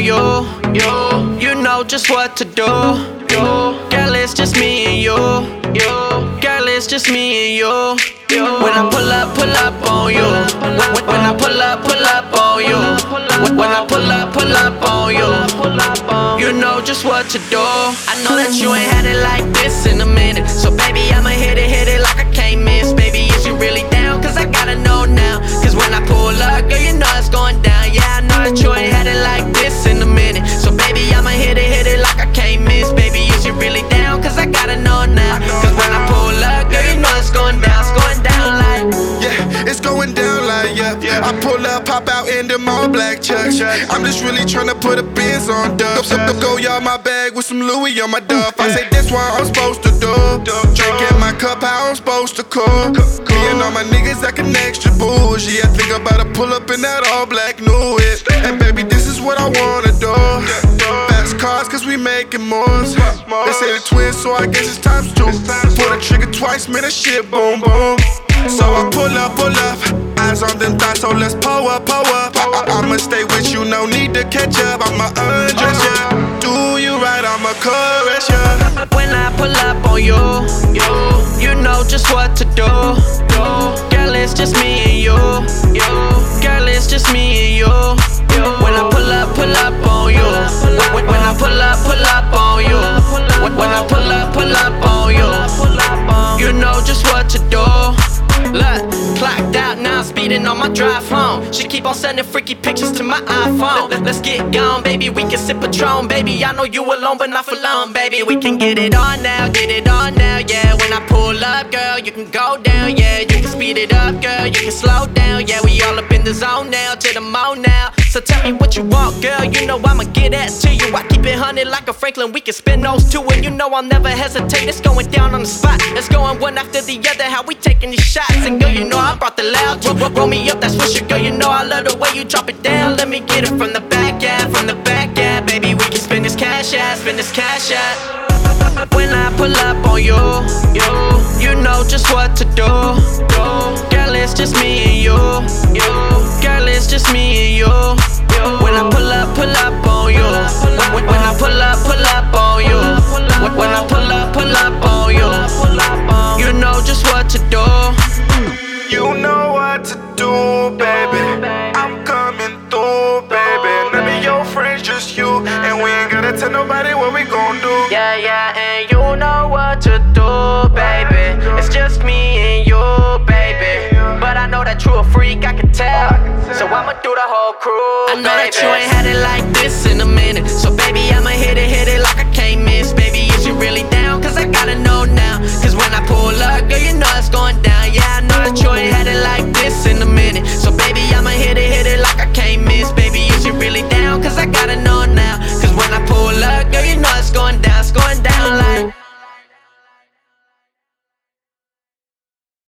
you, you, you know just what to do. You, girl, it's just me and you, you, girl, it's just me and you. you. When I pull up, pull up on you. When, when I pull up, pull up on you. When, when I pull up, pull up on you. You know just what to do. I know that you ain't had it like this in a minute. So baby, I'ma hit it, hit it them all black chucks. I'm just really tryna put a Benz on dubs. So go, y'all my bag with some Louis on my duff. I say this what I'm supposed to do. Drinking my cup, how I'm supposed to cook. Me and all my niggas acting extra bougie. I think I'm about to pull up in that all black new whip. And baby, this is what I wanna do. Fast cars, cause we making moves. They say the twins, so I guess it's times two. Pull the trigger twice, man, that shit boom boom. So I pull up, pull up. Eyes on them thighs, so let's pull up, pull up. I'ma stay with you, no need to catch up. I'ma undress ya. Do you right, I'ma caress ya. When I pull up on you, you, you know just what to do. On my drive home. She keep on sending freaky pictures to my iPhone. Let, us get gone, baby. We can sip Patron, baby. I know you alone, but not for long, baby. We can get it on now, get it on now, yeah. When I pull up, girl, you can go down, yeah. You can speed it up, girl. You can slow down, yeah. We all up in the zone now, to the moon now. So tell me what you want, girl. You know I'ma get that to you. I keep it hunted like a Franklin. We can spin those two, and you know I'll never hesitate. It's going down on the spot. It's going one after the other. How we taking these shots? And girl, you know I brought the loud. Roll, roll, roll me up, that's Swisher. Girl, you know I love the way you drop it down. Let me get it from the back, yeah, from the back, yeah. Baby, we can spend this cash, yeah, spend this cash, yeah. When I pull up on you, you, you know just what to do. Nobody what we gon' do. Yeah, yeah, and you know what to do, baby. It's just me and you, baby. But I know that you a freak, I can tell. So I'ma do the whole crew. I know that you ain't had it like this in a minute. So baby, I'ma hit it, hit it like